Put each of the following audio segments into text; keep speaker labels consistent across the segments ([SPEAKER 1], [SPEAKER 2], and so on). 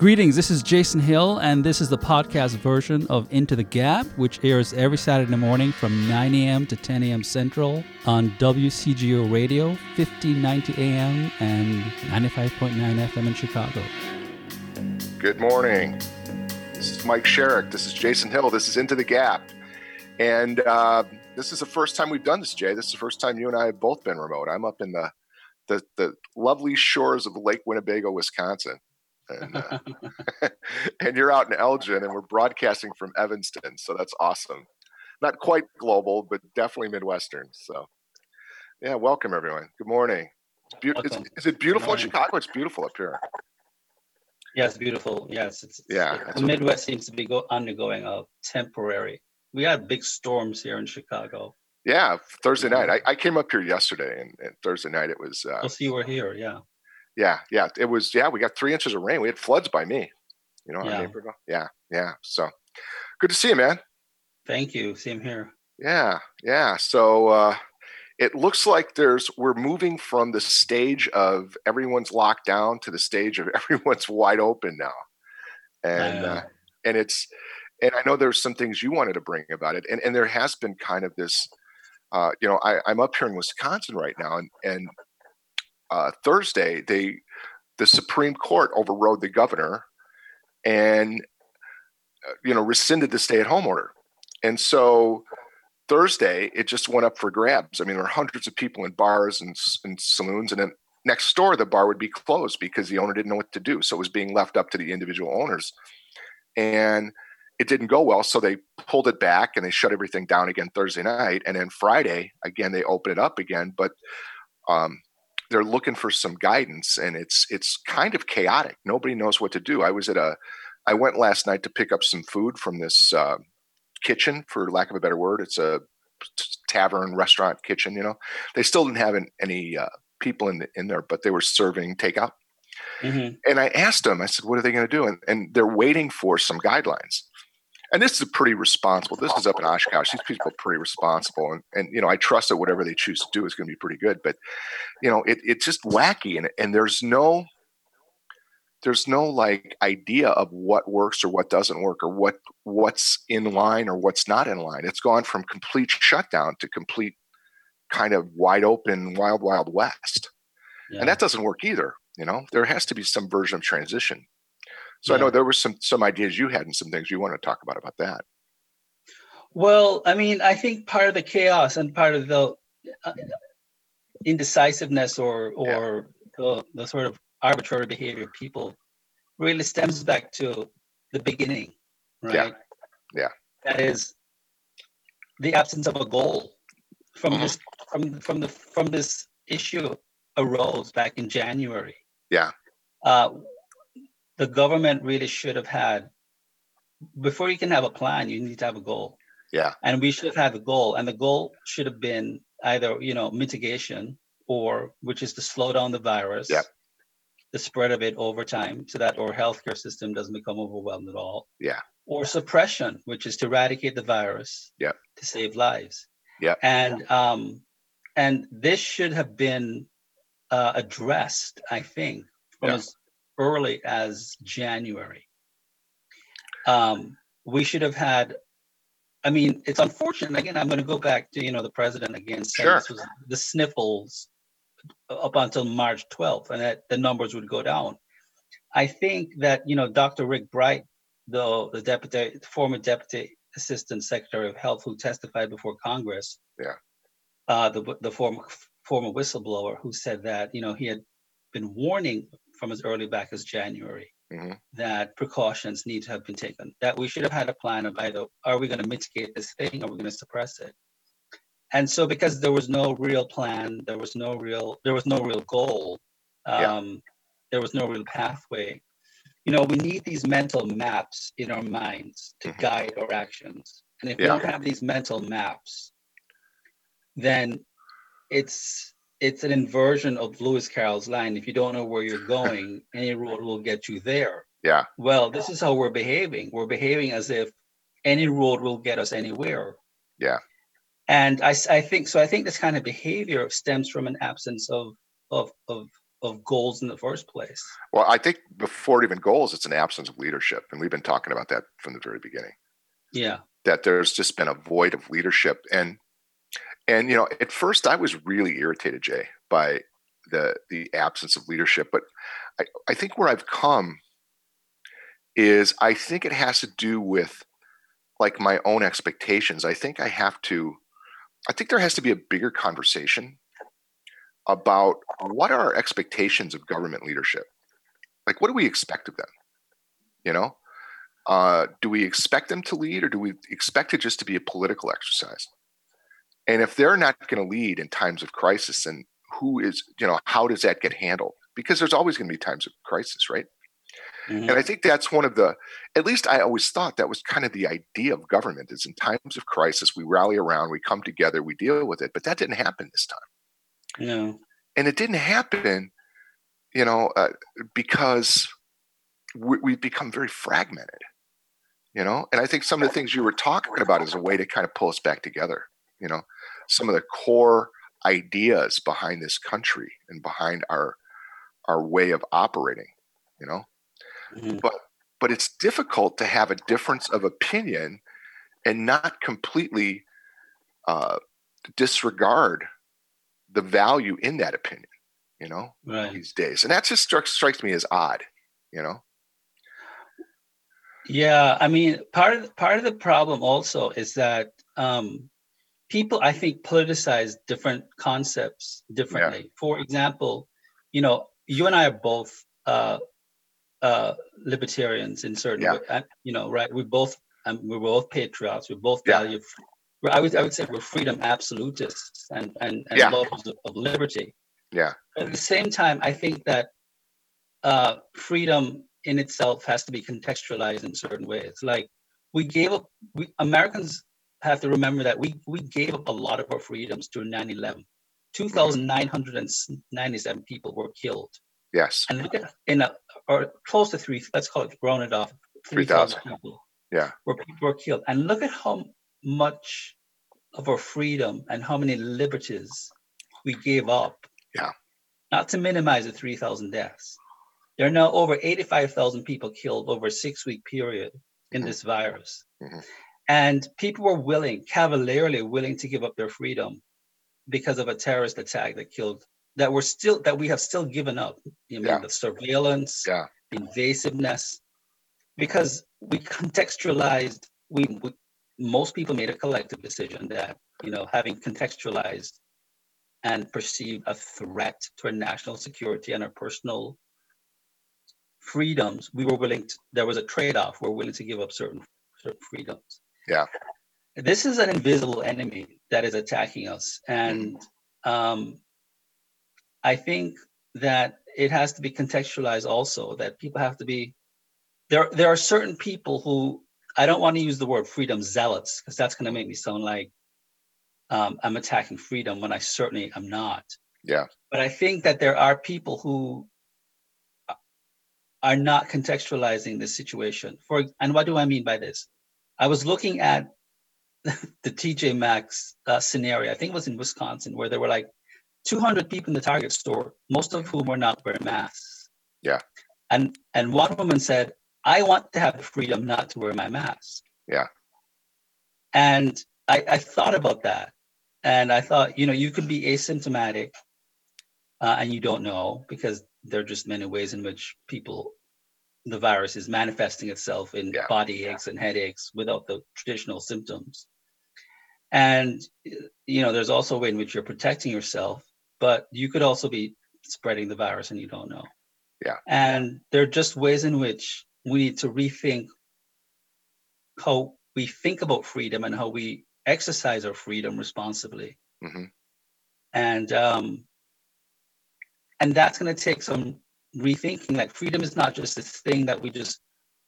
[SPEAKER 1] Greetings, this is Jason Hill, and this is the podcast version of Into the Gap, which airs every Saturday morning from 9 a.m. to 10 a.m. Central on WCGO Radio, 1590 AM and 95.9 FM in Chicago.
[SPEAKER 2] Good morning. This is Mike Sherrick. This is Jason Hill. This is Into the Gap. And uh, this is the first time we've done this, Jay. This is the first time you and I have both been remote. I'm up in the the, the lovely shores of Lake Winnebago, Wisconsin and, uh, and you're out in Elgin, and we're broadcasting from Evanston, so that's awesome. Not quite global, but definitely Midwestern. So, yeah, welcome everyone. Good morning. Be- is, is, it beautiful in Chicago? It's beautiful up here.
[SPEAKER 3] Yes, beautiful. Yes, it's,
[SPEAKER 2] yeah.
[SPEAKER 3] the Midwest seems to be go- undergoing a temporary. We had big storms here in Chicago.
[SPEAKER 2] Yeah, Thursday night. I, I came up here yesterday, and, and Thursday night it was.
[SPEAKER 3] Uh, well, you were here. Yeah.
[SPEAKER 2] Yeah, yeah. It was yeah, we got three inches of rain. We had floods by me. You know,
[SPEAKER 3] yeah.
[SPEAKER 2] yeah, yeah. So good to see you, man.
[SPEAKER 3] Thank you. Same here.
[SPEAKER 2] Yeah, yeah. So uh it looks like there's we're moving from the stage of everyone's locked down to the stage of everyone's wide open now. And uh, and it's and I know there's some things you wanted to bring about it. And and there has been kind of this uh, you know, I, I'm up here in Wisconsin right now, and and uh, Thursday, they the Supreme Court overrode the governor and uh, you know rescinded the stay-at-home order, and so Thursday it just went up for grabs. I mean, there were hundreds of people in bars and, and saloons, and then next door the bar would be closed because the owner didn't know what to do, so it was being left up to the individual owners, and it didn't go well, so they pulled it back and they shut everything down again Thursday night, and then Friday again they opened it up again, but um, they're looking for some guidance and it's it's kind of chaotic. Nobody knows what to do. I was at a i went last night to pick up some food from this uh, kitchen for lack of a better word. It's a tavern restaurant kitchen you know? They still didn't have any uh, people in the, in there but they were serving takeout. Mm-hmm. and i asked them i said what are they going to do? And, and they're waiting for some guidelines and this is pretty responsible. This is up in Oshkosh. These people are pretty responsible, and and you know I trust that whatever they choose to do is going to be pretty good. But you know it it's just wacky, and and there's no there's no like idea of what works or what doesn't work or what what's in line or what's not in line. It's gone from complete shutdown to complete kind of wide open wild wild west, yeah. and that doesn't work either. You know there has to be some version of transition. So yeah. I know there were some some ideas you had and some things you want to talk about about that.
[SPEAKER 3] Well, I mean, I think part of the chaos and part of the uh, indecisiveness or or yeah. the, the sort of arbitrary behavior of people really stems back to the beginning, right?
[SPEAKER 2] Yeah. Yeah.
[SPEAKER 3] That is the absence of a goal from mm-hmm. this from from the from this issue arose back in January.
[SPEAKER 2] Yeah.
[SPEAKER 3] Uh, the government really should have had before you can have a plan you need to have a goal.
[SPEAKER 2] Yeah.
[SPEAKER 3] And we should have had the goal and the goal should have been either you know mitigation or which is to slow down the virus
[SPEAKER 2] yeah.
[SPEAKER 3] the spread of it over time so that our healthcare system doesn't become overwhelmed at all.
[SPEAKER 2] Yeah.
[SPEAKER 3] Or suppression which is to eradicate the virus
[SPEAKER 2] yeah.
[SPEAKER 3] to save lives.
[SPEAKER 2] Yeah.
[SPEAKER 3] And um and this should have been uh, addressed i think from yeah. Early as January. Um, we should have had. I mean, it's unfortunate. Again, I'm going to go back to you know the president again
[SPEAKER 2] sure.
[SPEAKER 3] this was the sniffles up until March 12th, and that the numbers would go down. I think that you know Dr. Rick Bright, the the deputy, former deputy assistant secretary of health, who testified before Congress,
[SPEAKER 2] yeah,
[SPEAKER 3] uh, the the former former whistleblower who said that you know he had been warning from as early back as January mm-hmm. that precautions need to have been taken. That we should have had a plan of either are we going to mitigate this thing or are we going to suppress it? And so because there was no real plan, there was no real there was no real goal, um, yeah. there was no real pathway. You know, we need these mental maps in our minds to mm-hmm. guide our actions. And if yeah. we don't have these mental maps, then it's it's an inversion of Lewis Carroll's line. If you don't know where you're going, any road will get you there.
[SPEAKER 2] Yeah.
[SPEAKER 3] Well, this is how we're behaving. We're behaving as if any road will get us anywhere.
[SPEAKER 2] Yeah.
[SPEAKER 3] And I, I think so. I think this kind of behavior stems from an absence of of of of goals in the first place.
[SPEAKER 2] Well, I think before it even goals, it's an absence of leadership, and we've been talking about that from the very beginning.
[SPEAKER 3] Yeah,
[SPEAKER 2] that there's just been a void of leadership, and and you know, at first I was really irritated, Jay, by the the absence of leadership, but I, I think where I've come is I think it has to do with like my own expectations. I think I have to I think there has to be a bigger conversation about what are our expectations of government leadership? Like, what do we expect of them? You know, uh, do we expect them to lead or do we expect it just to be a political exercise? And if they're not going to lead in times of crisis, then who is, you know, how does that get handled? Because there's always going to be times of crisis, right? Mm-hmm. And I think that's one of the, at least I always thought that was kind of the idea of government is in times of crisis, we rally around, we come together, we deal with it. But that didn't happen this time.
[SPEAKER 3] No.
[SPEAKER 2] And it didn't happen, you know, uh, because we, we've become very fragmented, you know? And I think some of the things you were talking about is a way to kind of pull us back together, you know? Some of the core ideas behind this country and behind our our way of operating you know Mm-hmm. But but it's difficult to have a difference of opinion and not completely uh, disregard the value in that opinion. You know,
[SPEAKER 3] right.
[SPEAKER 2] these days, and that just strikes strikes me as odd. You know.
[SPEAKER 3] Yeah, I mean, part of part of the problem also is that um, people, I think, politicize different concepts differently. Yeah. For example, you know, you and I are both uh, uh, libertarians in certain yeah. way. you know, right? We both um, we're both patriots. We both yeah. value. I would I would say we're freedom absolutists and and, and yeah. lovers of, of, liberty.
[SPEAKER 2] Yeah.
[SPEAKER 3] At the same time, I think that uh, freedom in itself has to be contextualized in certain ways. Like we gave up. We Americans have to remember that we we gave up a lot of our freedoms during 9/11. 2,997 people were killed.
[SPEAKER 2] Yes.
[SPEAKER 3] And look at in a or close to three, let's call it round it off, three thousand people.
[SPEAKER 2] Yeah.
[SPEAKER 3] Where people were killed. And look at how much of our freedom and how many liberties we gave up.
[SPEAKER 2] Yeah.
[SPEAKER 3] Not to minimize the 3,000 deaths. There are now over 85,000 people killed over a six week period in mm-hmm. this virus. Mm-hmm. And people were willing, cavalierly willing to give up their freedom because of a terrorist attack that killed that we're still that we have still given up. You know, yeah. the surveillance,
[SPEAKER 2] yeah.
[SPEAKER 3] invasiveness, because we contextualized. We, we most people made a collective decision that you know having contextualized and perceived a threat to our national security and our personal freedoms, we were willing to, there was a trade-off. We're willing to give up certain, certain freedoms.
[SPEAKER 2] Yeah.
[SPEAKER 3] This is an invisible enemy that is attacking us. And um, I think that it has to be contextualized also that people have to be there there are certain people who I don't want to use the word freedom zealots because that's going to make me sound like um, I'm attacking freedom when I certainly am not.
[SPEAKER 2] Yeah.
[SPEAKER 3] But I think that there are people who are not contextualizing the situation. For and what do I mean by this? I was looking at the TJ Maxx uh, scenario. I think it was in Wisconsin where there were like 200 people in the Target store, most of whom were not wearing masks.
[SPEAKER 2] Yeah.
[SPEAKER 3] And and one woman said, "I want to have the freedom not to wear my mask."
[SPEAKER 2] Yeah.
[SPEAKER 3] And I, I thought about that, and I thought, you know, you could be asymptomatic, uh, and you don't know because there are just many ways in which people, the virus is manifesting itself in yeah. body aches and headaches without the traditional symptoms. And you know, there's also a way in which you're protecting yourself but you could also be spreading the virus and you don't know.
[SPEAKER 2] Yeah.
[SPEAKER 3] And there are just ways in which we need to rethink how we think about freedom and how we exercise our freedom responsibly. Mm-hmm. And um, and that's going to take some rethinking. Like freedom is not just this thing that we just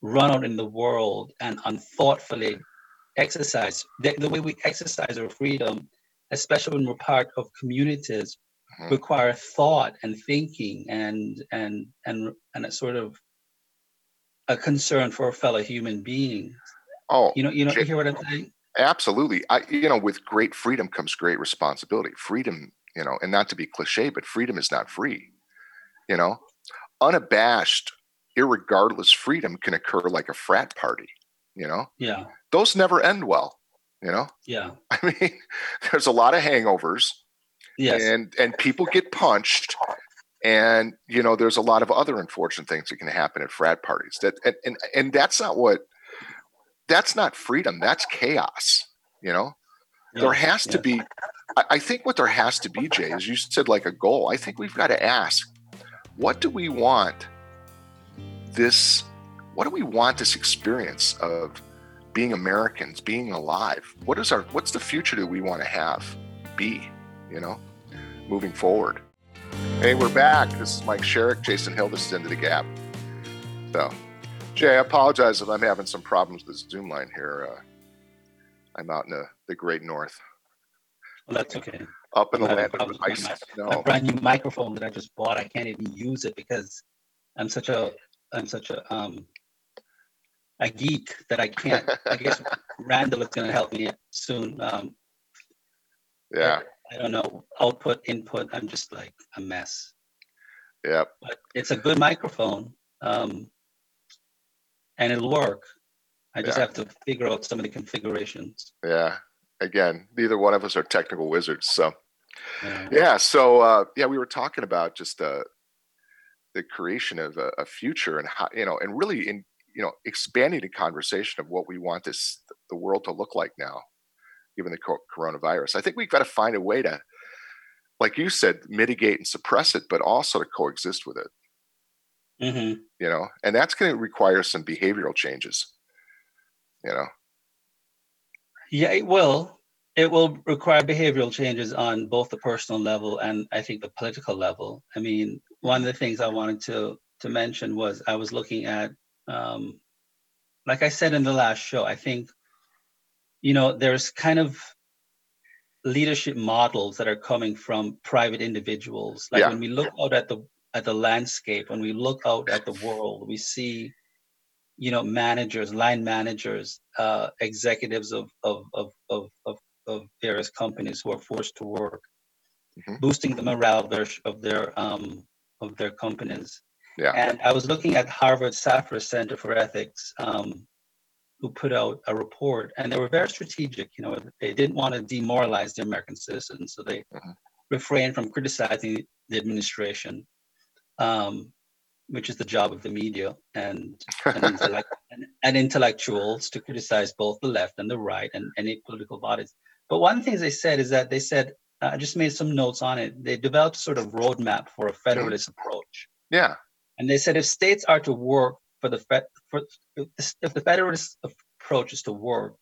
[SPEAKER 3] run out in the world and unthoughtfully exercise. The, the way we exercise our freedom, especially when we're part of communities mm-hmm. require thought and thinking and and and and a sort of a concern for a fellow human beings.
[SPEAKER 2] Oh,
[SPEAKER 3] you know, you know, you hear what I'm saying?
[SPEAKER 2] Absolutely. I, you know, with great freedom comes great responsibility. Freedom, you know, and not to be cliche, but freedom is not free. You know, unabashed, irregardless freedom can occur like a frat party. You know,
[SPEAKER 3] yeah,
[SPEAKER 2] those never end well. You know,
[SPEAKER 3] yeah.
[SPEAKER 2] I mean, there's a lot of hangovers.
[SPEAKER 3] Yes.
[SPEAKER 2] And and people get punched and you know there's a lot of other unfortunate things that can happen at frat parties that and and, and that's not what that's not freedom that's chaos you know yeah, there has yeah. to be I, I think what there has to be jay is you said like a goal i think we've got to ask what do we want this what do we want this experience of being americans being alive what is our what's the future that we want to have be you know moving forward Hey, we're back. This is Mike Sherrick, Jason Hill. This is Into the Gap. So, Jay, I apologize if I'm having some problems with the Zoom line here. Uh, I'm out in the, the great north.
[SPEAKER 3] Well, that's okay.
[SPEAKER 2] Up in the land of ice.
[SPEAKER 3] No. A brand new microphone that I just bought. I can't even use it because I'm such a I'm such a um a geek that I can't. I guess Randall is going to help me soon. Um,
[SPEAKER 2] yeah.
[SPEAKER 3] I don't know, output, input. I'm just like a mess.
[SPEAKER 2] Yeah.
[SPEAKER 3] But it's a good microphone. Um, and it'll work. I just yeah. have to figure out some of the configurations.
[SPEAKER 2] Yeah. Again, neither one of us are technical wizards. So, yeah. yeah so, uh, yeah, we were talking about just uh, the creation of a, a future and how, you know, and really in, you know, expanding the conversation of what we want this, the world to look like now given the coronavirus. I think we've got to find a way to, like you said, mitigate and suppress it, but also to coexist with it.
[SPEAKER 3] Mm-hmm.
[SPEAKER 2] You know, and that's going to require some behavioral changes. You know.
[SPEAKER 3] Yeah, it will. It will require behavioral changes on both the personal level and I think the political level. I mean, one of the things I wanted to to mention was I was looking at, um, like I said in the last show, I think you know, there's kind of leadership models that are coming from private individuals. Like yeah. when we look out at the at the landscape, when we look out at the world, we see, you know, managers, line managers, uh, executives of of, of of of of various companies who are forced to work, mm-hmm. boosting the morale of their of their um, of their companies.
[SPEAKER 2] Yeah.
[SPEAKER 3] And I was looking at Harvard Safra Center for Ethics um, who put out a report, and they were very strategic. You know, they didn't want to demoralize the American citizens, so they mm-hmm. refrained from criticizing the administration, um, which is the job of the media and and, intellect, and, and, intellectuals to criticize both the left and the right and any political bodies. But one of the things they said is that they said, uh, I just made some notes on it. They developed sort of roadmap for a federalist approach.
[SPEAKER 2] Yeah.
[SPEAKER 3] And they said if states are to work for the Fed, for if the federalist approach is to work,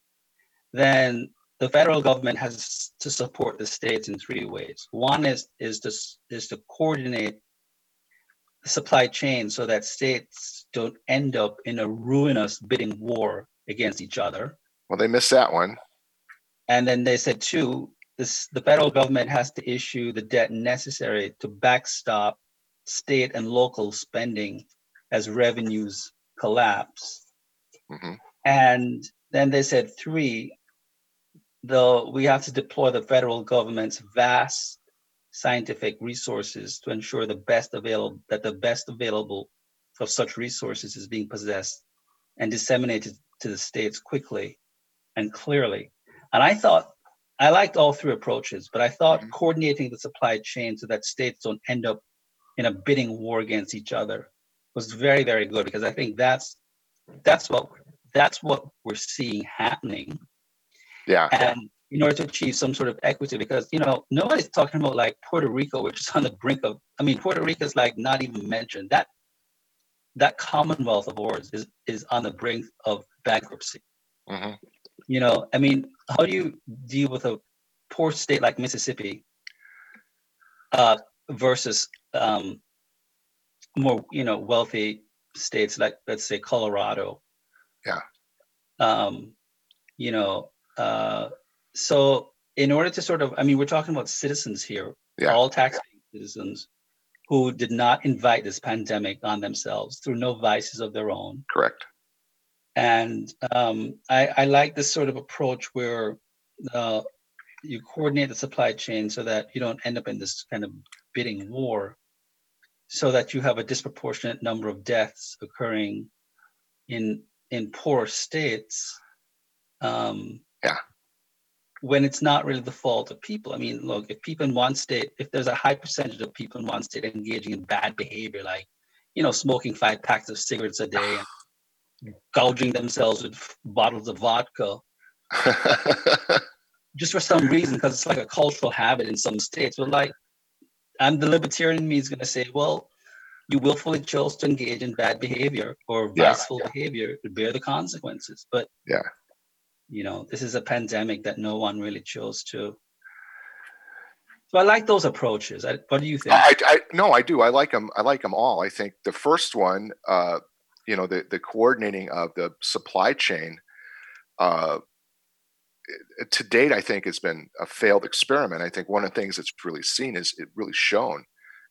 [SPEAKER 3] then the federal government has to support the states in three ways. One is is to is to coordinate the supply chain so that states don't end up in a ruinous bidding war against each other.
[SPEAKER 2] Well, they missed that one.
[SPEAKER 3] And then they said two, this the federal government has to issue the debt necessary to backstop state and local spending as revenues collapse.
[SPEAKER 2] Mm-hmm.
[SPEAKER 3] And then they said three, though we have to deploy the federal government's vast scientific resources to ensure the best available that the best available of such resources is being possessed and disseminated to the states quickly and clearly. And I thought I liked all three approaches, but I thought mm-hmm. coordinating the supply chain so that states don't end up in a bidding war against each other was very very good because I think that's that's what that's what we're seeing happening.
[SPEAKER 2] Yeah.
[SPEAKER 3] And in order to achieve some sort of equity, because you know nobody's talking about like Puerto Rico, which is on the brink of. I mean, Puerto Rico is like not even mentioned. That that Commonwealth of ours is is on the brink of bankruptcy.
[SPEAKER 2] Mm-hmm.
[SPEAKER 3] You know, I mean, how do you deal with a poor state like Mississippi uh, versus um, more you know wealthy states like let's say Colorado.
[SPEAKER 2] Yeah.
[SPEAKER 3] Um, you know, uh, so in order to sort of, I mean, we're talking about citizens here,
[SPEAKER 2] yeah.
[SPEAKER 3] all taxpaying citizens who did not invite this pandemic on themselves through no vices of their own.
[SPEAKER 2] Correct.
[SPEAKER 3] And um, I, I like this sort of approach where uh, you coordinate the supply chain so that you don't end up in this kind of bidding war so that you have a disproportionate number of deaths occurring in in poor states. Um,
[SPEAKER 2] yeah.
[SPEAKER 3] When it's not really the fault of people. I mean, look, if people in one state, if there's a high percentage of people in one state engaging in bad behavior, like, you know, smoking five packs of cigarettes a day gouging themselves with bottles of vodka, just for some reason, because it's like a cultural habit in some states. But like, and the libertarian me is going to say, well, you willfully chose to engage in bad behavior or yeah, yeah. behavior to bear the consequences. But
[SPEAKER 2] yeah,
[SPEAKER 3] you know, this is a pandemic that no one really chose to. So I like those approaches. I, what do you think?
[SPEAKER 2] I, I no, I do. I like them. I like them all. I think the first one, uh, you know, the the coordinating of the supply chain. Uh, to date, I think has been a failed experiment. I think one of the things that's really seen is it really shown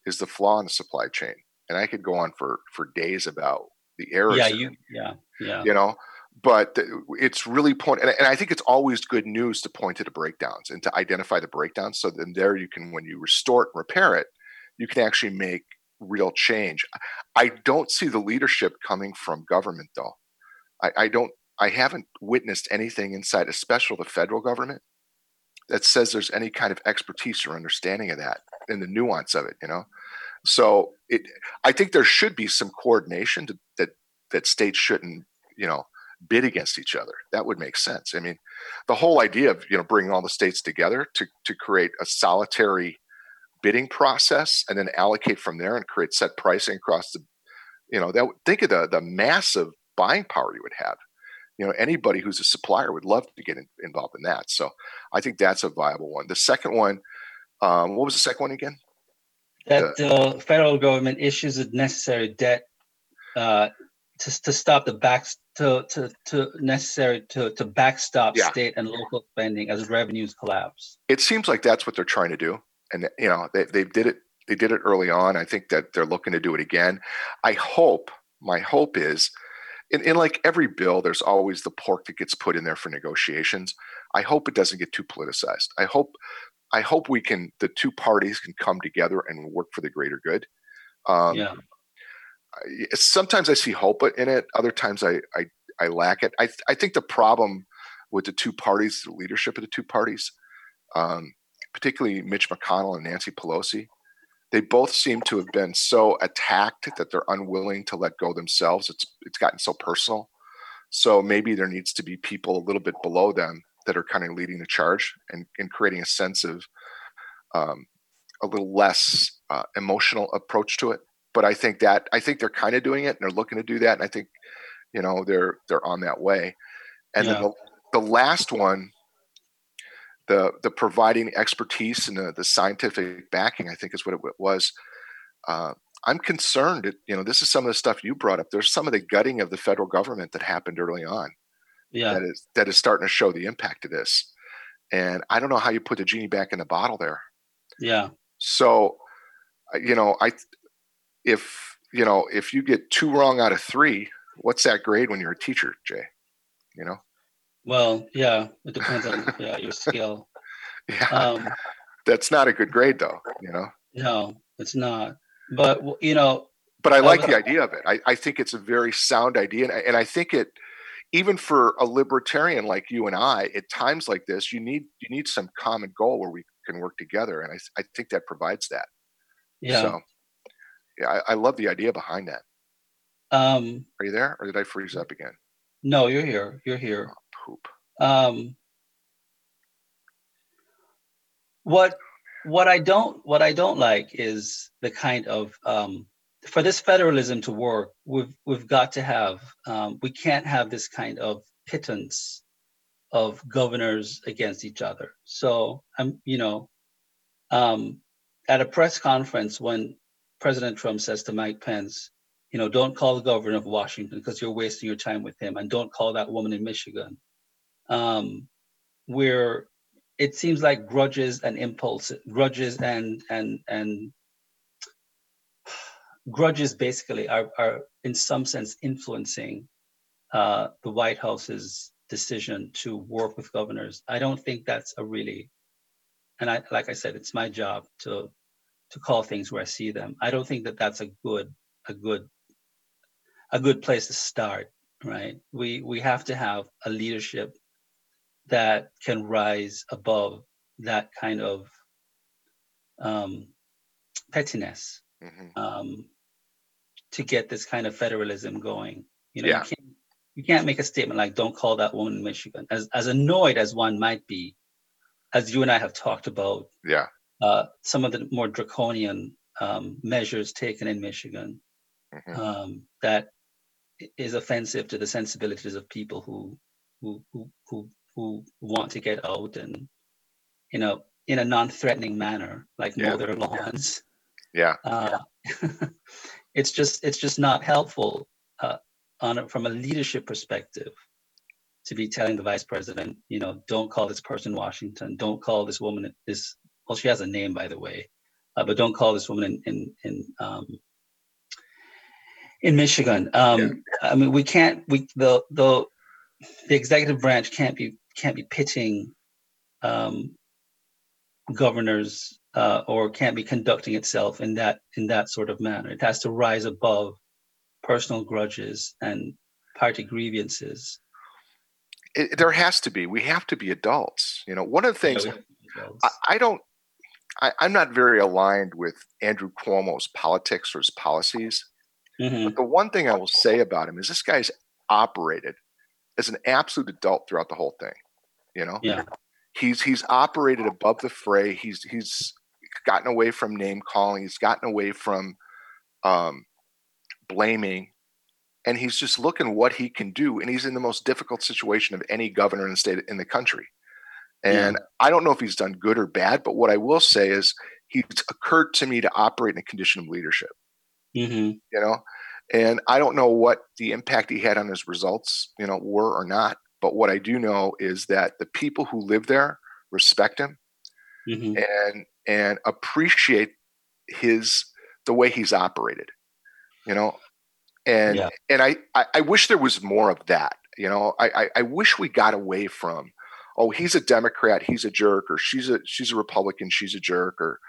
[SPEAKER 2] is the flaw in the supply chain. And I could go on for for days about the errors.
[SPEAKER 3] Yeah, you, yeah, yeah.
[SPEAKER 2] You know, but it's really point, and, and I think it's always good news to point to the breakdowns and to identify the breakdowns. So then there you can, when you restore it and repair it, you can actually make real change. I don't see the leadership coming from government though. I, I don't I haven't witnessed anything inside, especially the federal government, that says there's any kind of expertise or understanding of that and the nuance of it. You know, so it. I think there should be some coordination to, that that states shouldn't, you know, bid against each other. That would make sense. I mean, the whole idea of you know bringing all the states together to to create a solitary bidding process and then allocate from there and create set pricing across the, you know, that think of the the massive buying power you would have. You know anybody who's a supplier would love to get in, involved in that. So i think that's a viable one. The second one um, what was the second one again?
[SPEAKER 3] That the uh, federal government issues a necessary debt uh, to, to stop the back to, to, to necessary to, to backstop yeah. state and local spending as revenues collapse.
[SPEAKER 2] It seems like that's what they're trying to do and you know they, they did it they did it early on i think that they're looking to do it again i hope my hope is in, in like every bill, there's always the pork that gets put in there for negotiations. I hope it doesn't get too politicized. I hope I hope we can the two parties can come together and work for the greater good.
[SPEAKER 3] Um, yeah.
[SPEAKER 2] sometimes I see hope in it. Other times I I, I lack it. I I think the problem with the two parties, the leadership of the two parties, um, particularly Mitch McConnell and Nancy Pelosi, they both seem to have been so attacked that they're unwilling to let go themselves. It's it's gotten so personal. So maybe there needs to be people a little bit below them that are kind of leading the charge and, and creating a sense of um, a little less uh, emotional approach to it. But I think that I think they're kind of doing it and they're looking to do that. And I think you know they're they're on that way. And yeah. then the, the last one the the providing expertise and the, the scientific backing, I think is what it was. Uh, I'm concerned. That, you know, this is some of the stuff you brought up. There's some of the gutting of the federal government that happened early on.
[SPEAKER 3] Yeah,
[SPEAKER 2] that is that is starting to show the impact of this. And I don't know how you put the genie back in the bottle there.
[SPEAKER 3] Yeah.
[SPEAKER 2] So, uh, you know, I if you know if you get two wrong out of three, what's that grade when you're a teacher, Jay? You know.
[SPEAKER 3] Well, yeah, it depends on yeah your skill.
[SPEAKER 2] Yeah, um, that's not a good grade, though. You know.
[SPEAKER 3] No, it's not. But you know.
[SPEAKER 2] But I like the idea of it. I, I think it's a very sound idea, and I, and I think it, even for a libertarian like you and I, at times like this, you need you need some common goal where we can work together, and I I think that provides that.
[SPEAKER 3] Yeah. So,
[SPEAKER 2] yeah, I, I love the idea behind that.
[SPEAKER 3] Um,
[SPEAKER 2] Are you there, or did I freeze up again?
[SPEAKER 3] No, you're here. You're here.
[SPEAKER 2] Poop.
[SPEAKER 3] Um, what what I don't what I don't like is the kind of um, for this federalism to work, we've we've got to have um, we can't have this kind of pittance of governors against each other. So I'm you know um, at a press conference when President Trump says to Mike Pence, you know, don't call the governor of Washington because you're wasting your time with him, and don't call that woman in Michigan. Um, where it seems like grudges and impulse, grudges and and and grudges basically are are in some sense influencing uh, the White House's decision to work with governors. I don't think that's a really, and I like I said, it's my job to to call things where I see them. I don't think that that's a good a good a good place to start. Right? We we have to have a leadership that can rise above that kind of um, pettiness mm-hmm. um, to get this kind of federalism going. You know, yeah. you, can't, you can't make a statement like "Don't call that woman in Michigan." As as annoyed as one might be, as you and I have talked about,
[SPEAKER 2] yeah,
[SPEAKER 3] uh, some of the more draconian um, measures taken in Michigan mm-hmm. um, that is offensive to the sensibilities of people who who who who, who want to get out and you know in a non-threatening manner, like yeah. mow their lawns.
[SPEAKER 2] Yeah. Uh,
[SPEAKER 3] it's just it's just not helpful uh, on a, from a leadership perspective to be telling the vice president, you know, don't call this person Washington, don't call this woman this. Well, she has a name, by the way, uh, but don't call this woman in in in um, in Michigan. Um, yeah. I mean, we can't. We the the the executive branch can't be can't be pitching um, governors uh, or can't be conducting itself in that in that sort of manner. It has to rise above personal grudges and party grievances.
[SPEAKER 2] It, there has to be. We have to be adults. You know, one of the things I, I, don't. I, am not very aligned with Andrew Cuomo's politics or his policies. Mm-hmm. But the one thing I will say about him is this guy's operated as an absolute adult throughout the whole thing. You know,
[SPEAKER 3] yeah
[SPEAKER 2] he's he's operated above the fray. He's he's gotten away from name calling. He's gotten away from um, blaming, and he's just looking what he can do. And he's in the most difficult situation of any governor in the state in the country. And yeah. I don't know if he's done good or bad, but what I will say is he's occurred to me to operate in a condition of leadership.
[SPEAKER 3] Mm-hmm.
[SPEAKER 2] You know, and I don't know what the impact he had on his results, you know, were or not. But what I do know is that the people who live there respect him mm-hmm. and and appreciate his the way he's operated. You know, and yeah. and I, I, I wish there was more of that. You know, I, I I wish we got away from oh he's a Democrat he's a jerk or she's a she's a Republican she's a jerk or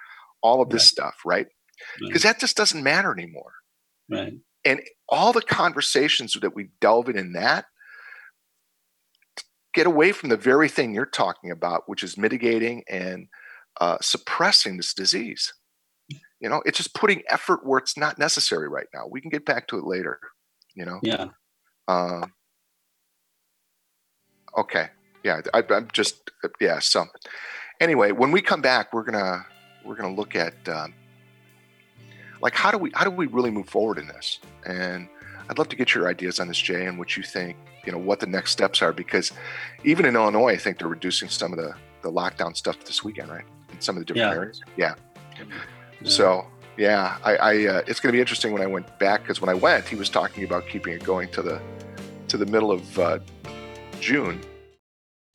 [SPEAKER 2] all of this right. stuff right because right. that just doesn't matter anymore.
[SPEAKER 3] Right.
[SPEAKER 2] And all the conversations that we delve in in that get away from the very thing you're talking about, which is mitigating and uh, suppressing this disease. You know, it's just putting effort where it's not necessary right now. We can get back to it later. You know.
[SPEAKER 3] Yeah.
[SPEAKER 2] Um, okay. Yeah. I, am just yeah. So anyway, when we come back, we're gonna we're gonna look at um, like how do we how do we really move forward in this and I'd love to get your ideas on this, Jay, and what you think, you know, what the next steps are, because even in Illinois, I think they're reducing some of the, the lockdown stuff this weekend, right? In some of the different
[SPEAKER 3] yeah.
[SPEAKER 2] areas. Yeah. yeah. So, yeah, I, I uh, it's going to be interesting when I went back, because when I went, he was talking about keeping it going to the, to the middle of uh, June.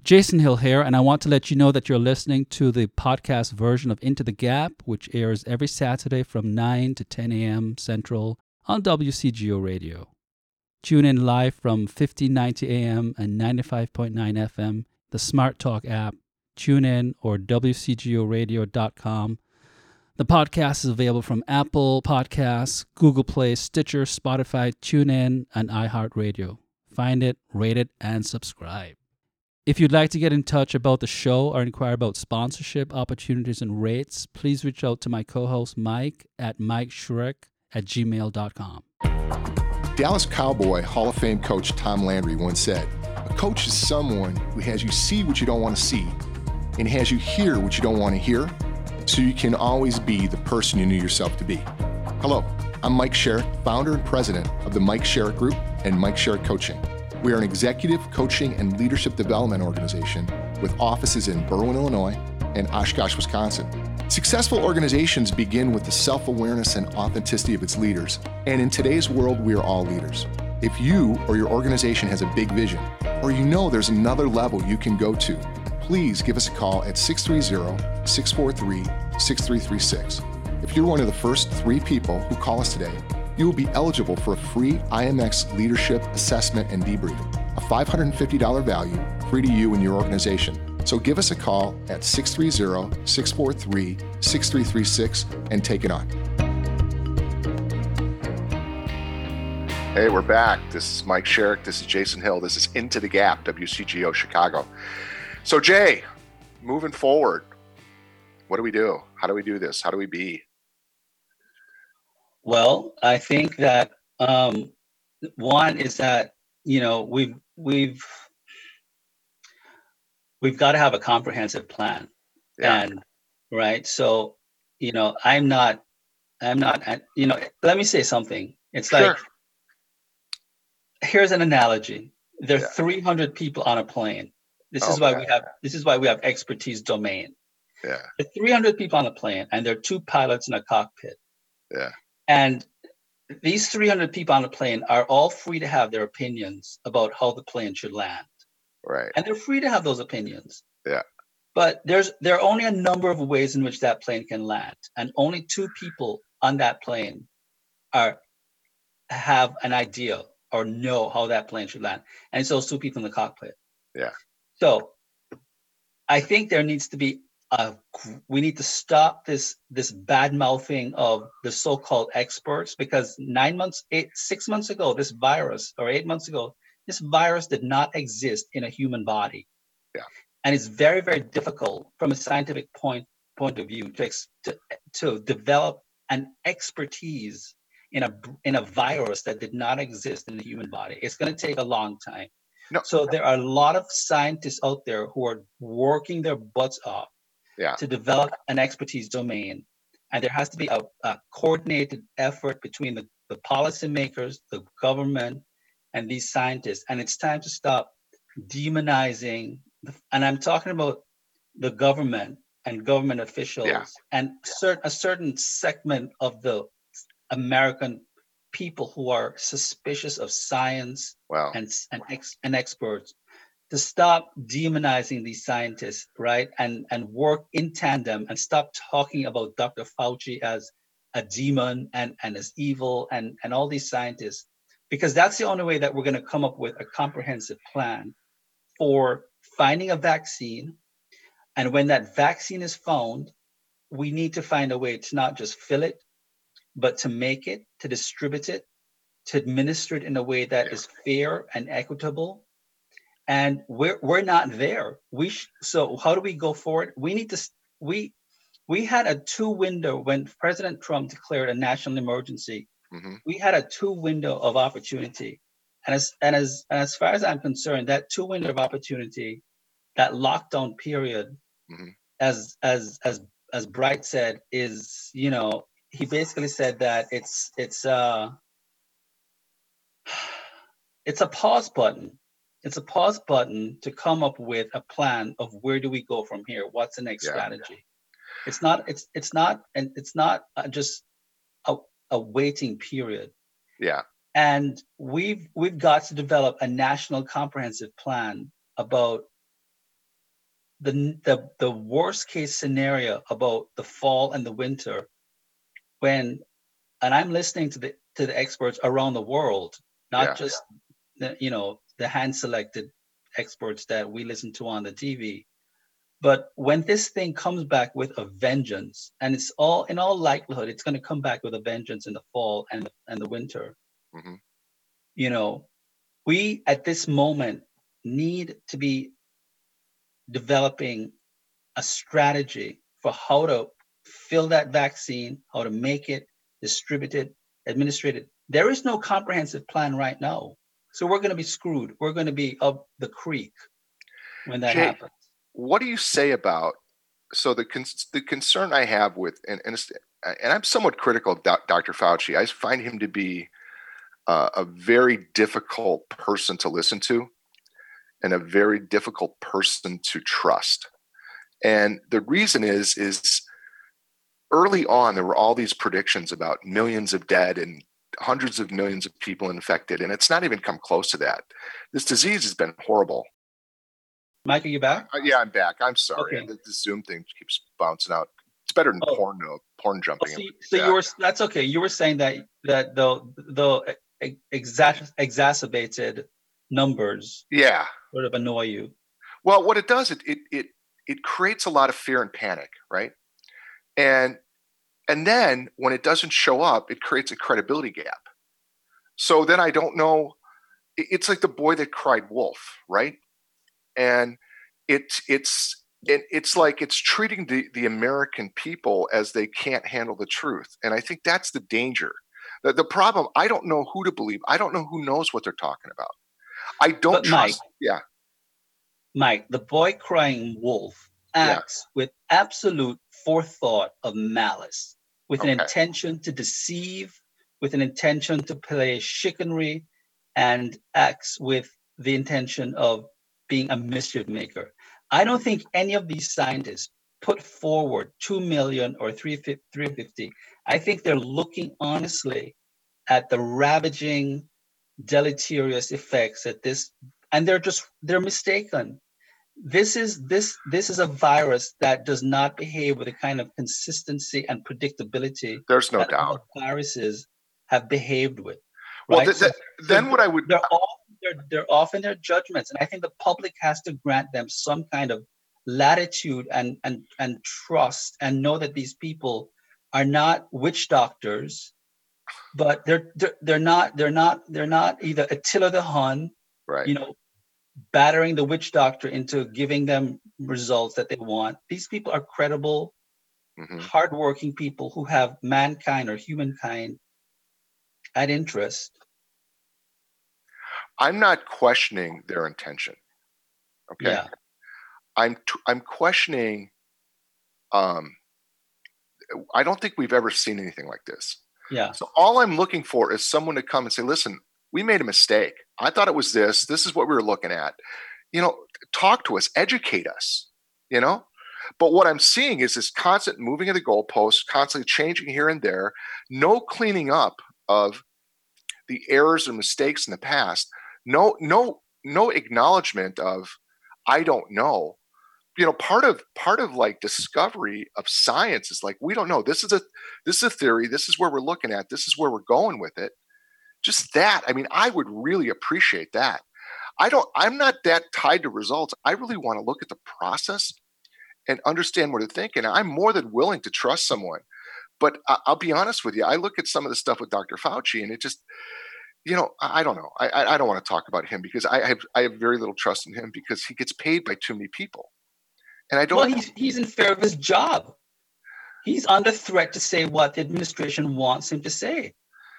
[SPEAKER 1] Jason Hill here, and I want to let you know that you're listening to the podcast version of Into the Gap, which airs every Saturday from 9 to 10 a.m. Central on WCGO Radio. Tune in live from 1590 AM and 95.9 FM, the Smart Talk app, tune in or WCGORadio.com. The podcast is available from Apple Podcasts, Google Play, Stitcher, Spotify, TuneIn, and iHeartRadio. Find it, rate it, and subscribe. If you'd like to get in touch about the show or inquire about sponsorship opportunities and rates, please reach out to my co host Mike at Mike Sherrick at gmail.com.
[SPEAKER 4] Dallas Cowboy Hall of Fame coach Tom Landry once said, A coach is someone who has you see what you don't want to see and has you hear what you don't want to hear so you can always be the person you knew yourself to be. Hello, I'm Mike Sherrick, founder and president of the Mike Sherrick Group and Mike Sherrick Coaching. We are an executive coaching and leadership development organization with offices in Berwyn, Illinois and Oshkosh, Wisconsin. Successful organizations begin with the self awareness and authenticity of its leaders. And in today's world, we are all leaders. If you or your organization has a big vision, or you know there's another level you can go to, please give us a call at 630 643 6336. If you're one of the first three people who call us today, you will be eligible for a free IMX leadership assessment and debriefing, a $550 value free to you and your organization. So give us a call at 630 643 6336 and take it on.
[SPEAKER 2] Hey, we're back. This is Mike Sherrick. This is Jason Hill. This is Into the Gap, WCGO Chicago. So, Jay, moving forward, what do we do? How do we do this? How do we be?
[SPEAKER 3] Well, I think that um, one is that you know we've we've we've got to have a comprehensive plan, yeah. and right. So, you know, I'm not, I'm not. You know, let me say something. It's sure. like here's an analogy. There are yeah. 300 people on a plane. This is why we have this is why we have expertise domain.
[SPEAKER 2] Yeah.
[SPEAKER 3] There are 300 people on a plane and there are two pilots in a cockpit.
[SPEAKER 2] Yeah.
[SPEAKER 3] And these 300 people on the plane are all free to have their opinions about how the plane should land.
[SPEAKER 2] Right.
[SPEAKER 3] And they're free to have those opinions.
[SPEAKER 2] Yeah.
[SPEAKER 3] But there's there are only a number of ways in which that plane can land, and only two people on that plane are have an idea or know how that plane should land. And it's those two people in the cockpit.
[SPEAKER 2] Yeah.
[SPEAKER 3] So I think there needs to be a we need to stop this this bad mouthing of the so-called experts because nine months, eight, six months ago, this virus, or eight months ago, this virus did not exist in a human body.
[SPEAKER 2] Yeah.
[SPEAKER 3] And it's very, very difficult from a scientific point point of view to, to, to develop an expertise in a in a virus that did not exist in the human body. It's going to take a long time.
[SPEAKER 2] No.
[SPEAKER 3] So there are a lot of scientists out there who are working their butts off
[SPEAKER 2] yeah.
[SPEAKER 3] to develop an expertise domain. And there has to be a, a coordinated effort between the, the policymakers, the government, and these scientists. And it's time to stop demonizing, the, and I'm talking about the government and government officials
[SPEAKER 2] yeah.
[SPEAKER 3] and cert, a certain segment of the American people who are suspicious of science
[SPEAKER 2] wow.
[SPEAKER 3] and and, ex, and experts to stop demonizing these scientists, right? And and work in tandem and stop talking about Dr. Fauci as a demon and, and as evil and, and all these scientists, because that's the only way that we're going to come up with a comprehensive plan for finding a vaccine. And when that vaccine is found, we need to find a way to not just fill it, but to make it, to distribute it, to administer it in a way that is fair and equitable. And we're we're not there. We sh- so how do we go forward? We need to we we had a two window when President Trump declared a national emergency.
[SPEAKER 2] Mm-hmm.
[SPEAKER 3] We had a two window of opportunity, and as and as and as far as I'm concerned, that two window of opportunity, that lockdown period,
[SPEAKER 2] mm-hmm.
[SPEAKER 3] as as as as Bright said, is you know he basically said that it's it's uh it's a pause button. It's a pause button to come up with a plan of where do we go from here? What's the next
[SPEAKER 2] yeah.
[SPEAKER 3] strategy? It's not it's it's not and it's not uh, just a, a waiting period.
[SPEAKER 2] Yeah.
[SPEAKER 3] And we've we've got to develop a national comprehensive plan about the the the worst case scenario about the fall and the winter when and i'm listening to the to the experts around the world not
[SPEAKER 2] Yeah.
[SPEAKER 3] just the, you know the hand selected experts that we listen to on the tv but when this thing comes back with a vengeance and it's all in all likelihood it's going to come back with a vengeance in the fall and and the winter
[SPEAKER 2] Mhm.
[SPEAKER 3] you know we at this moment need to be developing a strategy for how to fill that vaccine, how to make it, distribute it, administrate it. There is no comprehensive plan right now. So we're going to be screwed. We're going to be up the creek when that
[SPEAKER 2] Jay,
[SPEAKER 3] happens.
[SPEAKER 2] What do you say about so the con- the concern I have with and and, and I'm somewhat critical of Doc- Dr. Fauci. I find him to be uh, a very difficult person to listen to and a very difficult person to trust. And the reason is is early on there were all these predictions about millions of dead and hundreds of millions of people infected and it's not even come close to that. This disease has been horrible.
[SPEAKER 3] Mike, are you back?
[SPEAKER 2] Uh, yeah, I'm back. I'm sorry.
[SPEAKER 3] Okay.
[SPEAKER 2] The, the Zoom thing keeps bouncing out. It's better than
[SPEAKER 3] Oh.
[SPEAKER 2] porn no, porn
[SPEAKER 3] Oh,
[SPEAKER 2] jumping.
[SPEAKER 3] so, you- so
[SPEAKER 2] Yeah.
[SPEAKER 3] you were that's okay. You were saying that that the the ex- exa- exacerbated numbers
[SPEAKER 2] Yeah.
[SPEAKER 3] sort of annoy you.
[SPEAKER 2] Well, what it does, it it it it creates a lot of fear and panic, right? And and then when it doesn't show up, it creates a credibility gap. So then I don't know. It's like the boy that cried wolf, right? And it's it's it, it's like it's treating the, the American people as they can't handle the truth. And I think that's the danger. The, the problem, I don't know who to believe. I don't know who knows what they're talking about. I don't
[SPEAKER 3] but
[SPEAKER 2] trust.
[SPEAKER 3] Mike,
[SPEAKER 2] yeah.
[SPEAKER 3] Mike, the boy crying wolf acts yeah. with absolute forethought of malice, with okay. an intention to deceive, with an intention to play chicanery, and acts with the intention of being a mischief maker. I don't think any of these scientists put forward 2 million or 350. I think they're looking honestly at the ravaging, deleterious effects that this, and they're just, they're mistaken. This is this this is a virus that does not behave with a kind of consistency and predictability.
[SPEAKER 2] There's no doubt.
[SPEAKER 3] Viruses have behaved with.
[SPEAKER 2] Well, th- th- so then what I would
[SPEAKER 3] they're all they're, they're often their judgments. And I think the public has to grant them some kind of latitude and, and, and trust and know that these people are not witch doctors, but they're, they're, they're not, they're not, they're not either Attila the Hun,
[SPEAKER 2] right.
[SPEAKER 3] you know, battering the witch doctor into giving them results that they want. These people are credible, mm-hmm. hardworking people who have mankind or humankind at interest
[SPEAKER 2] I'm not questioning their intention. Okay.
[SPEAKER 3] Yeah.
[SPEAKER 2] I'm t- I'm questioning. Um, I don't think we've ever seen anything like this.
[SPEAKER 3] Yeah.
[SPEAKER 2] So all I'm looking for is someone to come and say, "Listen, we made a mistake. I thought it was this. This is what we were looking at. You know, talk to us, educate us. You know." But what I'm seeing is this constant moving of the goalposts, constantly changing here and there, no cleaning up of the errors and mistakes in the past no no no acknowledgement of i don't know you know part of part of like discovery of science is like we don't know this is a this is a theory this is where we're looking at this is where we're going with it just that i mean i would really appreciate that i don't i'm not that tied to results i really want to look at the process and understand what they're thinking i'm more than willing to trust someone but i'll be honest with you i look at some of the stuff with dr fauci and it just you know, I, don't know. I, I don't want to talk about him because I have I have very little trust in him because he gets paid by too many people, and I don't.
[SPEAKER 3] Well, he's he's in fear of his job. He's under threat to say what the administration wants him to say.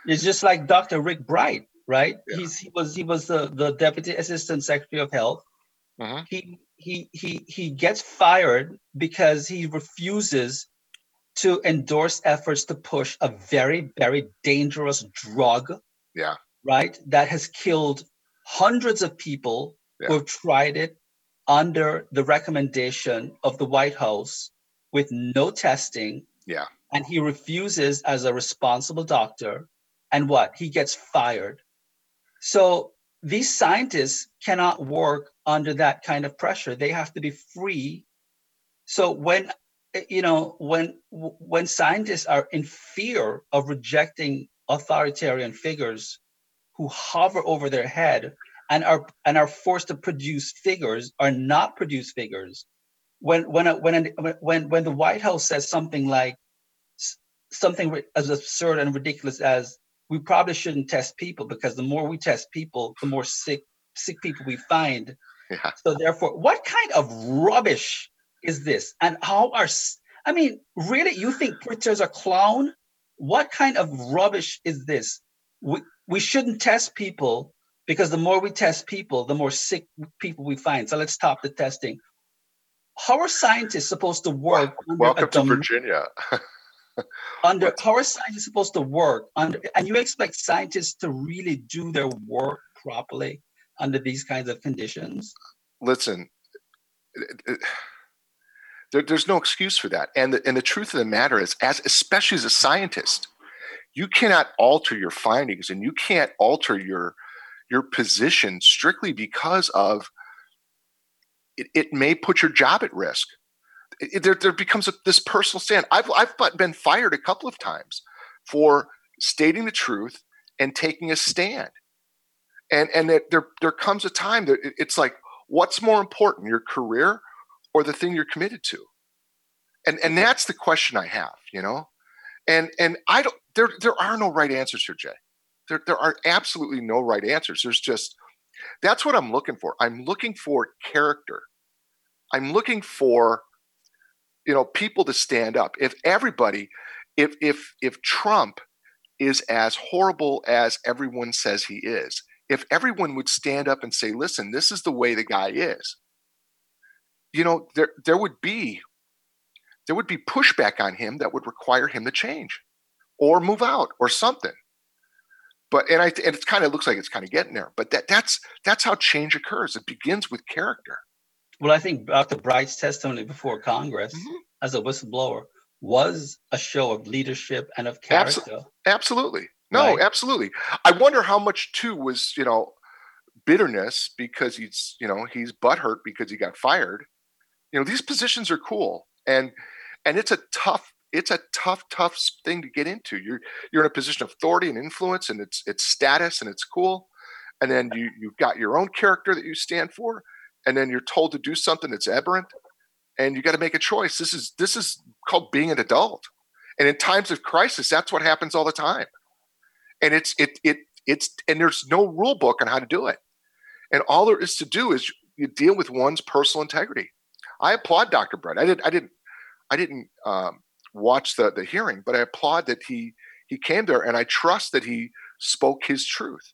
[SPEAKER 3] It's just like Dr. Rick Bright, right? Yeah. He's he was he was the, the deputy assistant secretary of health. Uh-huh. He he he he gets fired because he refuses to endorse efforts to push a very very dangerous drug.
[SPEAKER 2] Yeah
[SPEAKER 3] right? That has killed hundreds of people yeah. who have tried it under the recommendation of the White House with no testing.
[SPEAKER 2] Yeah.
[SPEAKER 3] And he refuses as a responsible doctor. And what? He gets fired. So these scientists cannot work under that kind of pressure. They have to be free. So when you know when when scientists are in fear of rejecting authoritarian figures who hover over their head and are and are forced to produce figures or not produce figures. When when when when when the White House says something like something as absurd and ridiculous as we probably shouldn't test people because the more we test people, the more sick sick people we find. Yeah. So therefore, what kind of rubbish is this? And how are I mean, really, you think Pritzker's a clown? What kind of rubbish is this? We, we shouldn't test people because the more we test people, the more sick people we find. So let's stop the testing. How are scientists supposed to work?
[SPEAKER 2] Welcome to Virginia.
[SPEAKER 3] under how are scientists supposed to work under? And you expect scientists to really do their work properly under these kinds of conditions?
[SPEAKER 2] Listen, there, there's no excuse for that. And the, and the truth of the matter is, as especially as a scientist, you cannot alter your findings and you can't alter your your position strictly because of it, it may put your job at risk it, there, there becomes a, this personal stand I've, I've been fired a couple of times for stating the truth and taking a stand and and it, there there comes a time that it's like what's more important, your career or the thing you're committed to? And and that's the question I have, you know? And and I don't there there are no right answers here, Jay. There there are absolutely no right answers. There's just that's what I'm looking for. I'm looking for character. I'm looking for you know people to stand up. If everybody if if if Trump is as horrible as everyone says he is, if everyone would stand up and say, "Listen, this is the way the guy is," you know, there there would be there would be pushback on him that would require him to change or move out or something. But and I and it kind of looks like it's kind of getting there. But that that's that's how change occurs. It begins with character.
[SPEAKER 3] Well, I think Dr. Bright's testimony before Congress mm-hmm. as a whistleblower was a show of leadership and of character.
[SPEAKER 2] Absol- absolutely. No, right? absolutely. I wonder how much too was, you know, bitterness because he's, you know, he's butthurt because he got fired. You know, these positions are cool. And and it's a tough it's a tough tough thing to get into you're you're in a position of authority and influence and it's it's status and it's cool and then you you've got your own character that you stand for and then you're told to do something that's aberrant and you got to make a choice. This is this is called being an adult. And in times of crisis that's what happens all the time. And it's it it it's and there's no rule book on how to do it. And all there is to do is you deal with one's personal integrity. I applaud dr Bright i did i didn't i didn't um, watch the the hearing, but I applaud that he he came there, and I trust that he spoke his truth,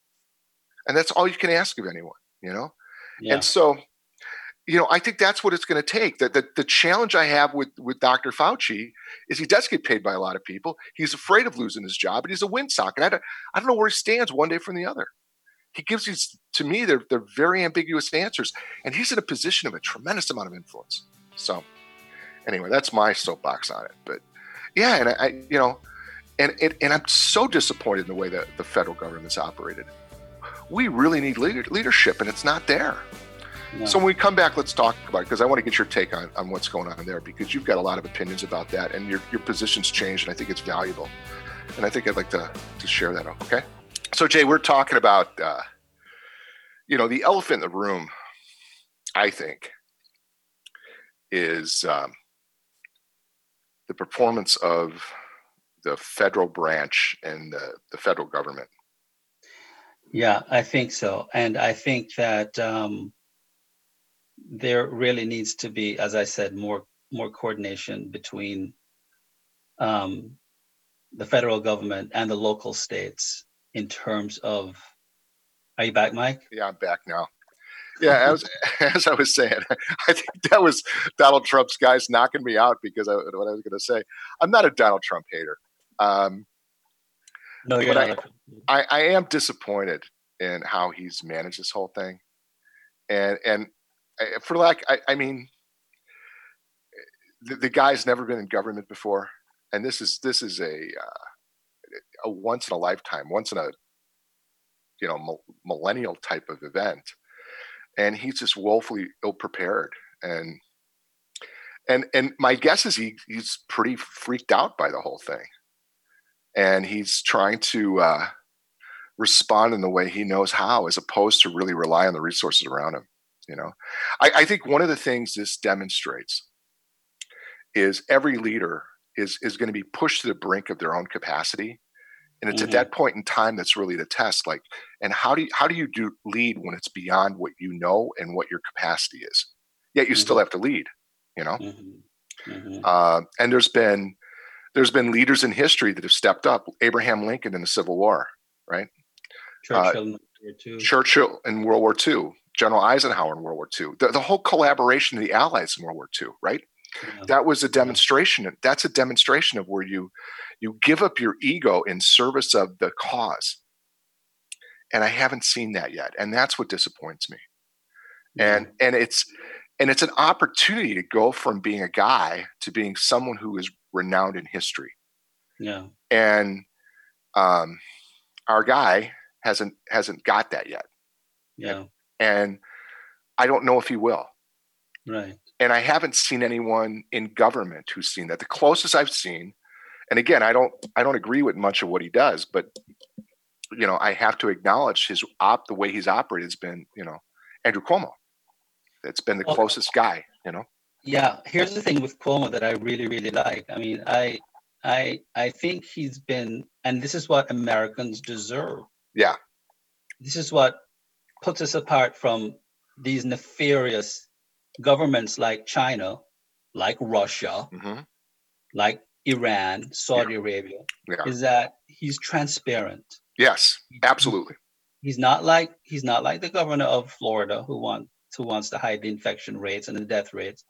[SPEAKER 2] and that's all you can ask of anyone, you know. Yeah. And so, you know, I think that's what it's going to take. That the, the challenge I have with with Dr. Fauci is he does get paid by a lot of people. He's afraid of losing his job, and he's a windsock, and I don't I don't know where he stands one day from the other. He gives these to me they're they're very ambiguous answers, and he's in a position of a tremendous amount of influence. So, anyway, that's my soapbox on it, but yeah, and I, you know, and, and and I'm so disappointed in the way that the federal government's operated. We really need leader, leadership, and it's not there. No. So when we come back, let's talk about it because I want to get your take on, on what's going on there because you've got a lot of opinions about that and your, your position's changed and I think it's valuable. And I think I'd like to, to share that. Okay. So Jay, we're talking about, uh, you know, the elephant in the room, I think, is um, the performance of the federal branch and the, the federal government.
[SPEAKER 3] Yeah, I think so. And I think that um, there really needs to be, as I said, more more coordination between um, the federal government and the local states in terms of. Are you back, Mike?
[SPEAKER 2] Yeah, I'm back now yeah, as as I was saying, I think that was Donald Trump's guys knocking me out because I, what I was going to say. I'm not a Donald Trump hater. Um,
[SPEAKER 3] no, you're not.
[SPEAKER 2] I, I, I am disappointed in how he's managed this whole thing, and and for lack, I, I mean, the, the, guy's never been in government before, and this is this is a uh, a once in a lifetime, once in a you know millennial type of event. And he's just woefully ill prepared and and and my guess is he he's pretty freaked out by the whole thing. And he's trying to uh, respond in the way he knows how as opposed to really rely on the resources around him you know? I, I think one of the things this demonstrates is every leader is is going to be pushed to the brink of their own capacity. And it's mm-hmm. at that point in time that's really the test like and how do you how do you do lead when it's beyond what you know and what your capacity is? Yet you mm-hmm. still have to lead you know? Mm-hmm. uh, and there's been there's been leaders in history that have stepped up. Abraham lincoln in the civil war right?
[SPEAKER 3] Churchill,
[SPEAKER 2] uh, churchill in world war ii general eisenhower in world war ii the, the whole collaboration of the allies in world war ii right? Yeah. that was a demonstration that's a demonstration of where you you give up your ego in service of the cause. And i haven't seen that yet and that's what disappoints me. Yeah. and and it's and it's an opportunity to go from being a guy to being someone who is renowned in history.
[SPEAKER 3] Yeah.
[SPEAKER 2] And um our guy hasn't hasn't got that yet.
[SPEAKER 3] Yeah.
[SPEAKER 2] and i don't know if he will
[SPEAKER 3] right
[SPEAKER 2] and i haven't seen anyone in government who's seen that the closest i've seen and again, I don't I don't agree with much of what he does, but you know, I have to acknowledge his op the way he's operated has been, you know, Andrew Cuomo. that's been the closest guy, you know.
[SPEAKER 3] Yeah, here's the thing with Cuomo that I really, really like. I mean, I, I, I think he's been, and this is what Americans deserve.
[SPEAKER 2] Yeah.
[SPEAKER 3] This is what puts us apart from these nefarious governments like China, like Russia, mm-hmm. like Iran, Saudi yeah. Arabia, yeah. is that he's transparent.
[SPEAKER 2] Yes, absolutely.
[SPEAKER 3] He's not like he's not like the governor of Florida who wants who wants to hide the infection rates and the death rates.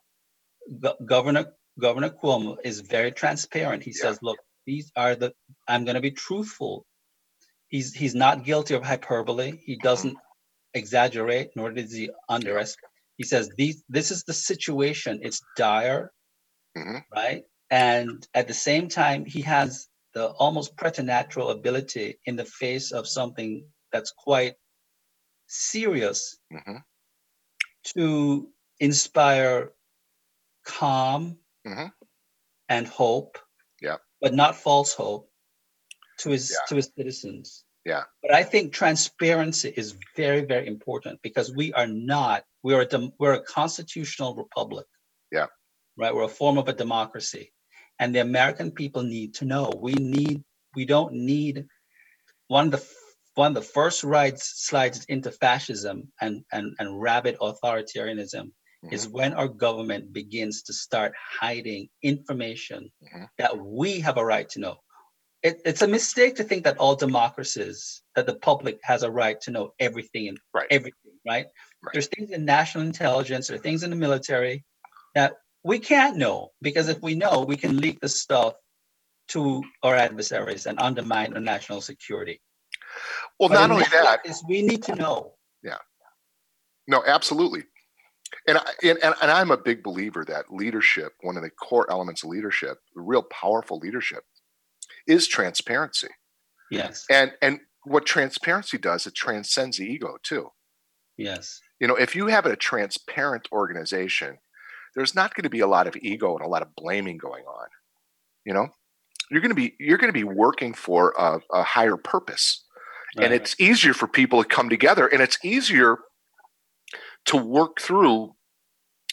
[SPEAKER 3] Go- governor Governor Cuomo is very transparent. He yeah. says, "Look, these are the. I'm going to be truthful. He's he's not guilty of hyperbole. He doesn't exaggerate, nor does he underestimate. He says these. This is the situation. It's dire, mm-hmm. right? And at the same time, he has the almost preternatural ability in the face of something that's quite serious mm-hmm. to inspire calm mm-hmm. and hope
[SPEAKER 2] yeah
[SPEAKER 3] but not false hope to his yeah. to his citizens
[SPEAKER 2] yeah
[SPEAKER 3] but i think transparency is very very important because we are not we're a dem- we're a constitutional republic
[SPEAKER 2] yeah
[SPEAKER 3] right we're a form of a democracy and the american people need to know we need we don't need one of the one of the first rides slides into fascism and, and, and rabid authoritarianism mm-hmm. is when our government begins to start hiding information mm-hmm. that we have a right to know. It, it's a mistake to think that all democracies that the public has a right to know everything and
[SPEAKER 2] right.
[SPEAKER 3] everything, right? right? There's things in national intelligence, or things in the military that we can't know because if we know, we can leak the stuff to our adversaries and undermine our national security.
[SPEAKER 2] Well, but not only that,
[SPEAKER 3] is we need to know.
[SPEAKER 2] Yeah. No, absolutely. And, I, and, and I'm a big believer that leadership, one of the core elements of leadership, real powerful leadership, is transparency.
[SPEAKER 3] Yes.
[SPEAKER 2] And and what transparency does, it transcends the ego too.
[SPEAKER 3] Yes.
[SPEAKER 2] You know, if you have a transparent organization, there's not going to be a lot of ego and a lot of blaming going on. You know, you're going to be you're going to be working for a, a higher purpose, right. and it's easier for people to come together, and it's easier to work through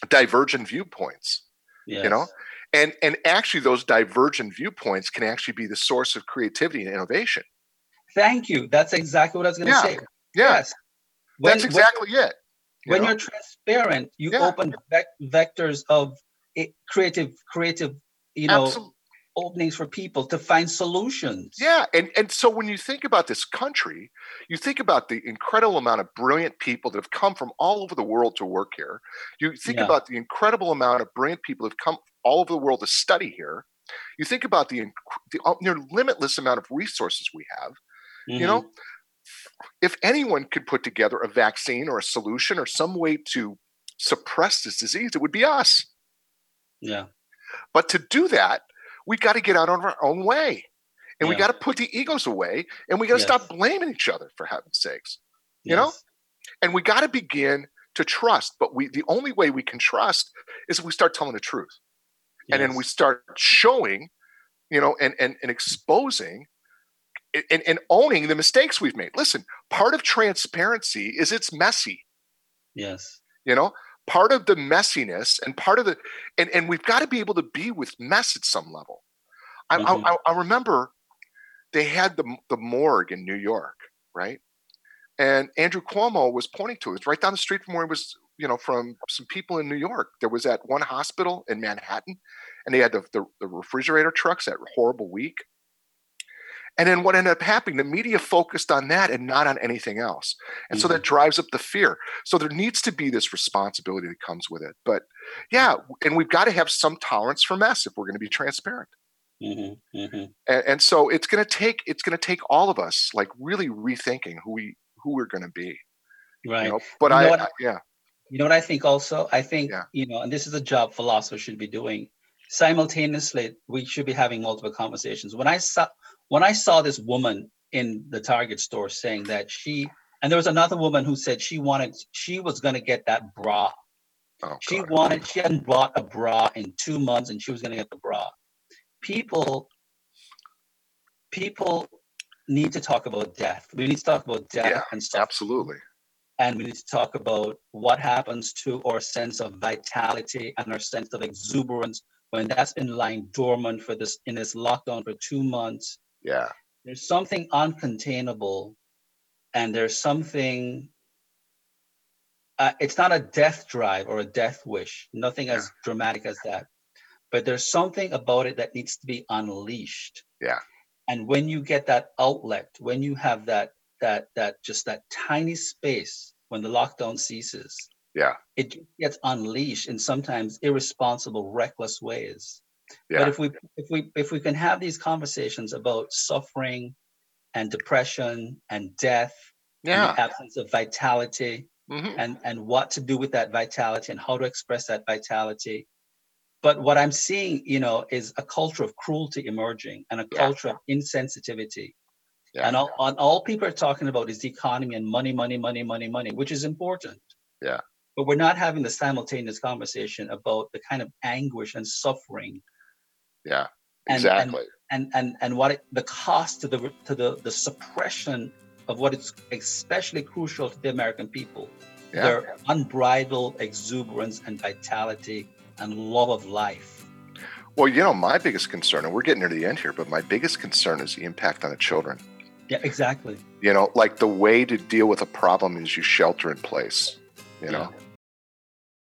[SPEAKER 2] divergent viewpoints yes. you know and and actually those divergent viewpoints can actually be the source of creativity and innovation
[SPEAKER 3] thank you that's exactly what i was going to
[SPEAKER 2] yeah.
[SPEAKER 3] say
[SPEAKER 2] yeah. yes when, that's exactly
[SPEAKER 3] when,
[SPEAKER 2] it
[SPEAKER 3] you when know? you're transparent you yeah. open vectors of eh, creative creative you know Absolutely openings for people to find solutions.
[SPEAKER 2] Yeah, and and so when you think about this country, you think about the incredible amount of brilliant people that have come from all over the world to work here. You think yeah. about the incredible amount of brilliant people that have come all over the world to study here. You think about the, the uh, near limitless amount of resources we have. Mm-hmm. You know, if anyone could put together a vaccine or a solution or some way to suppress this disease, it would be us.
[SPEAKER 3] Yeah.
[SPEAKER 2] But to do that, we got to get out on our own way and yeah. we got to put the egos away and we got to yes. stop blaming each other for heaven's sakes you yes. know and we got to begin to trust but we the only way we can trust is if we start telling the truth yes. and then we start showing you know and and, and exposing and, and owning the mistakes we've made listen part of transparency is it's messy
[SPEAKER 3] yes
[SPEAKER 2] you know part of the messiness and part of the and, and we've got to be able to be with mess at some level. I, mm-hmm. I, I, remember they had the, the morgue in new york right? And andrew cuomo was pointing to it. Right down the street from where he was you know from some people in new york. There was that one hospital in manhattan and they had the, the, the refrigerator trucks that horrible week and then what ended up happening, the media focused on that and not on anything else. And mm-hmm. so that mm-hmm. drives up the fear. So there needs to be this responsibility that comes with it. But yeah, and we've got to have some tolerance for mess if we're going to be transparent. Mm-hmm. Mm-hmm. And, and, so it's going to take it's going to take all of us like really rethinking who we who we're going to be.
[SPEAKER 3] Right. You
[SPEAKER 2] know? But you I, I, yeah.
[SPEAKER 3] You know what I think also? I think yeah. you know, and this is a job philosophers should be doing. Simultaneously, we should be having multiple conversations. When I saw when I saw this woman in the Target store saying that she, and there was another woman who said she wanted, she was going to get that bra. Oh, she wanted, she hadn't bought a bra in two months and she was going to get the bra. People, people need to talk about death. We need to talk about death
[SPEAKER 2] yeah,
[SPEAKER 3] and stuff.
[SPEAKER 2] Absolutely.
[SPEAKER 3] and we need to talk about what happens to our sense of vitality and our sense of exuberance when that's been lying dormant for this in this lockdown for two months.
[SPEAKER 2] Yeah.
[SPEAKER 3] There's something uncontainable, and there's something. Uh, it's not a death drive or a death wish, nothing as dramatic as that, but there's something about it that needs to be unleashed.
[SPEAKER 2] Yeah.
[SPEAKER 3] And when you get that outlet, when you have that that that just that tiny space when the lockdown ceases,
[SPEAKER 2] yeah,
[SPEAKER 3] it gets unleashed in sometimes irresponsible, reckless ways.
[SPEAKER 2] Yeah.
[SPEAKER 3] But if we if we if we can have these conversations about suffering and depression and death,
[SPEAKER 2] yeah,
[SPEAKER 3] and the absence of vitality,
[SPEAKER 2] mm-hmm.
[SPEAKER 3] and and what to do with that vitality and how to express that vitality. But what I'm seeing, you know, is a culture of cruelty emerging and a
[SPEAKER 2] Yeah.
[SPEAKER 3] culture of insensitivity.
[SPEAKER 2] yeah,
[SPEAKER 3] And all, and all people are talking about is the economy and money, money, money, money, money, which is important.
[SPEAKER 2] Yeah.
[SPEAKER 3] But we're not having the simultaneous conversation about the kind of anguish and suffering
[SPEAKER 2] yeah,
[SPEAKER 3] and-
[SPEAKER 2] exactly.
[SPEAKER 3] and and and what it, the cost to the to the the suppression of what is especially crucial to the American people,
[SPEAKER 2] yeah,
[SPEAKER 3] their unbridled exuberance and vitality and love of life.
[SPEAKER 2] Well, you know, my biggest concern, and we're getting near the end here, but my biggest concern is the impact on the children.
[SPEAKER 3] Yeah, exactly.
[SPEAKER 2] You know, like the way to deal with a problem is you shelter in place. You know,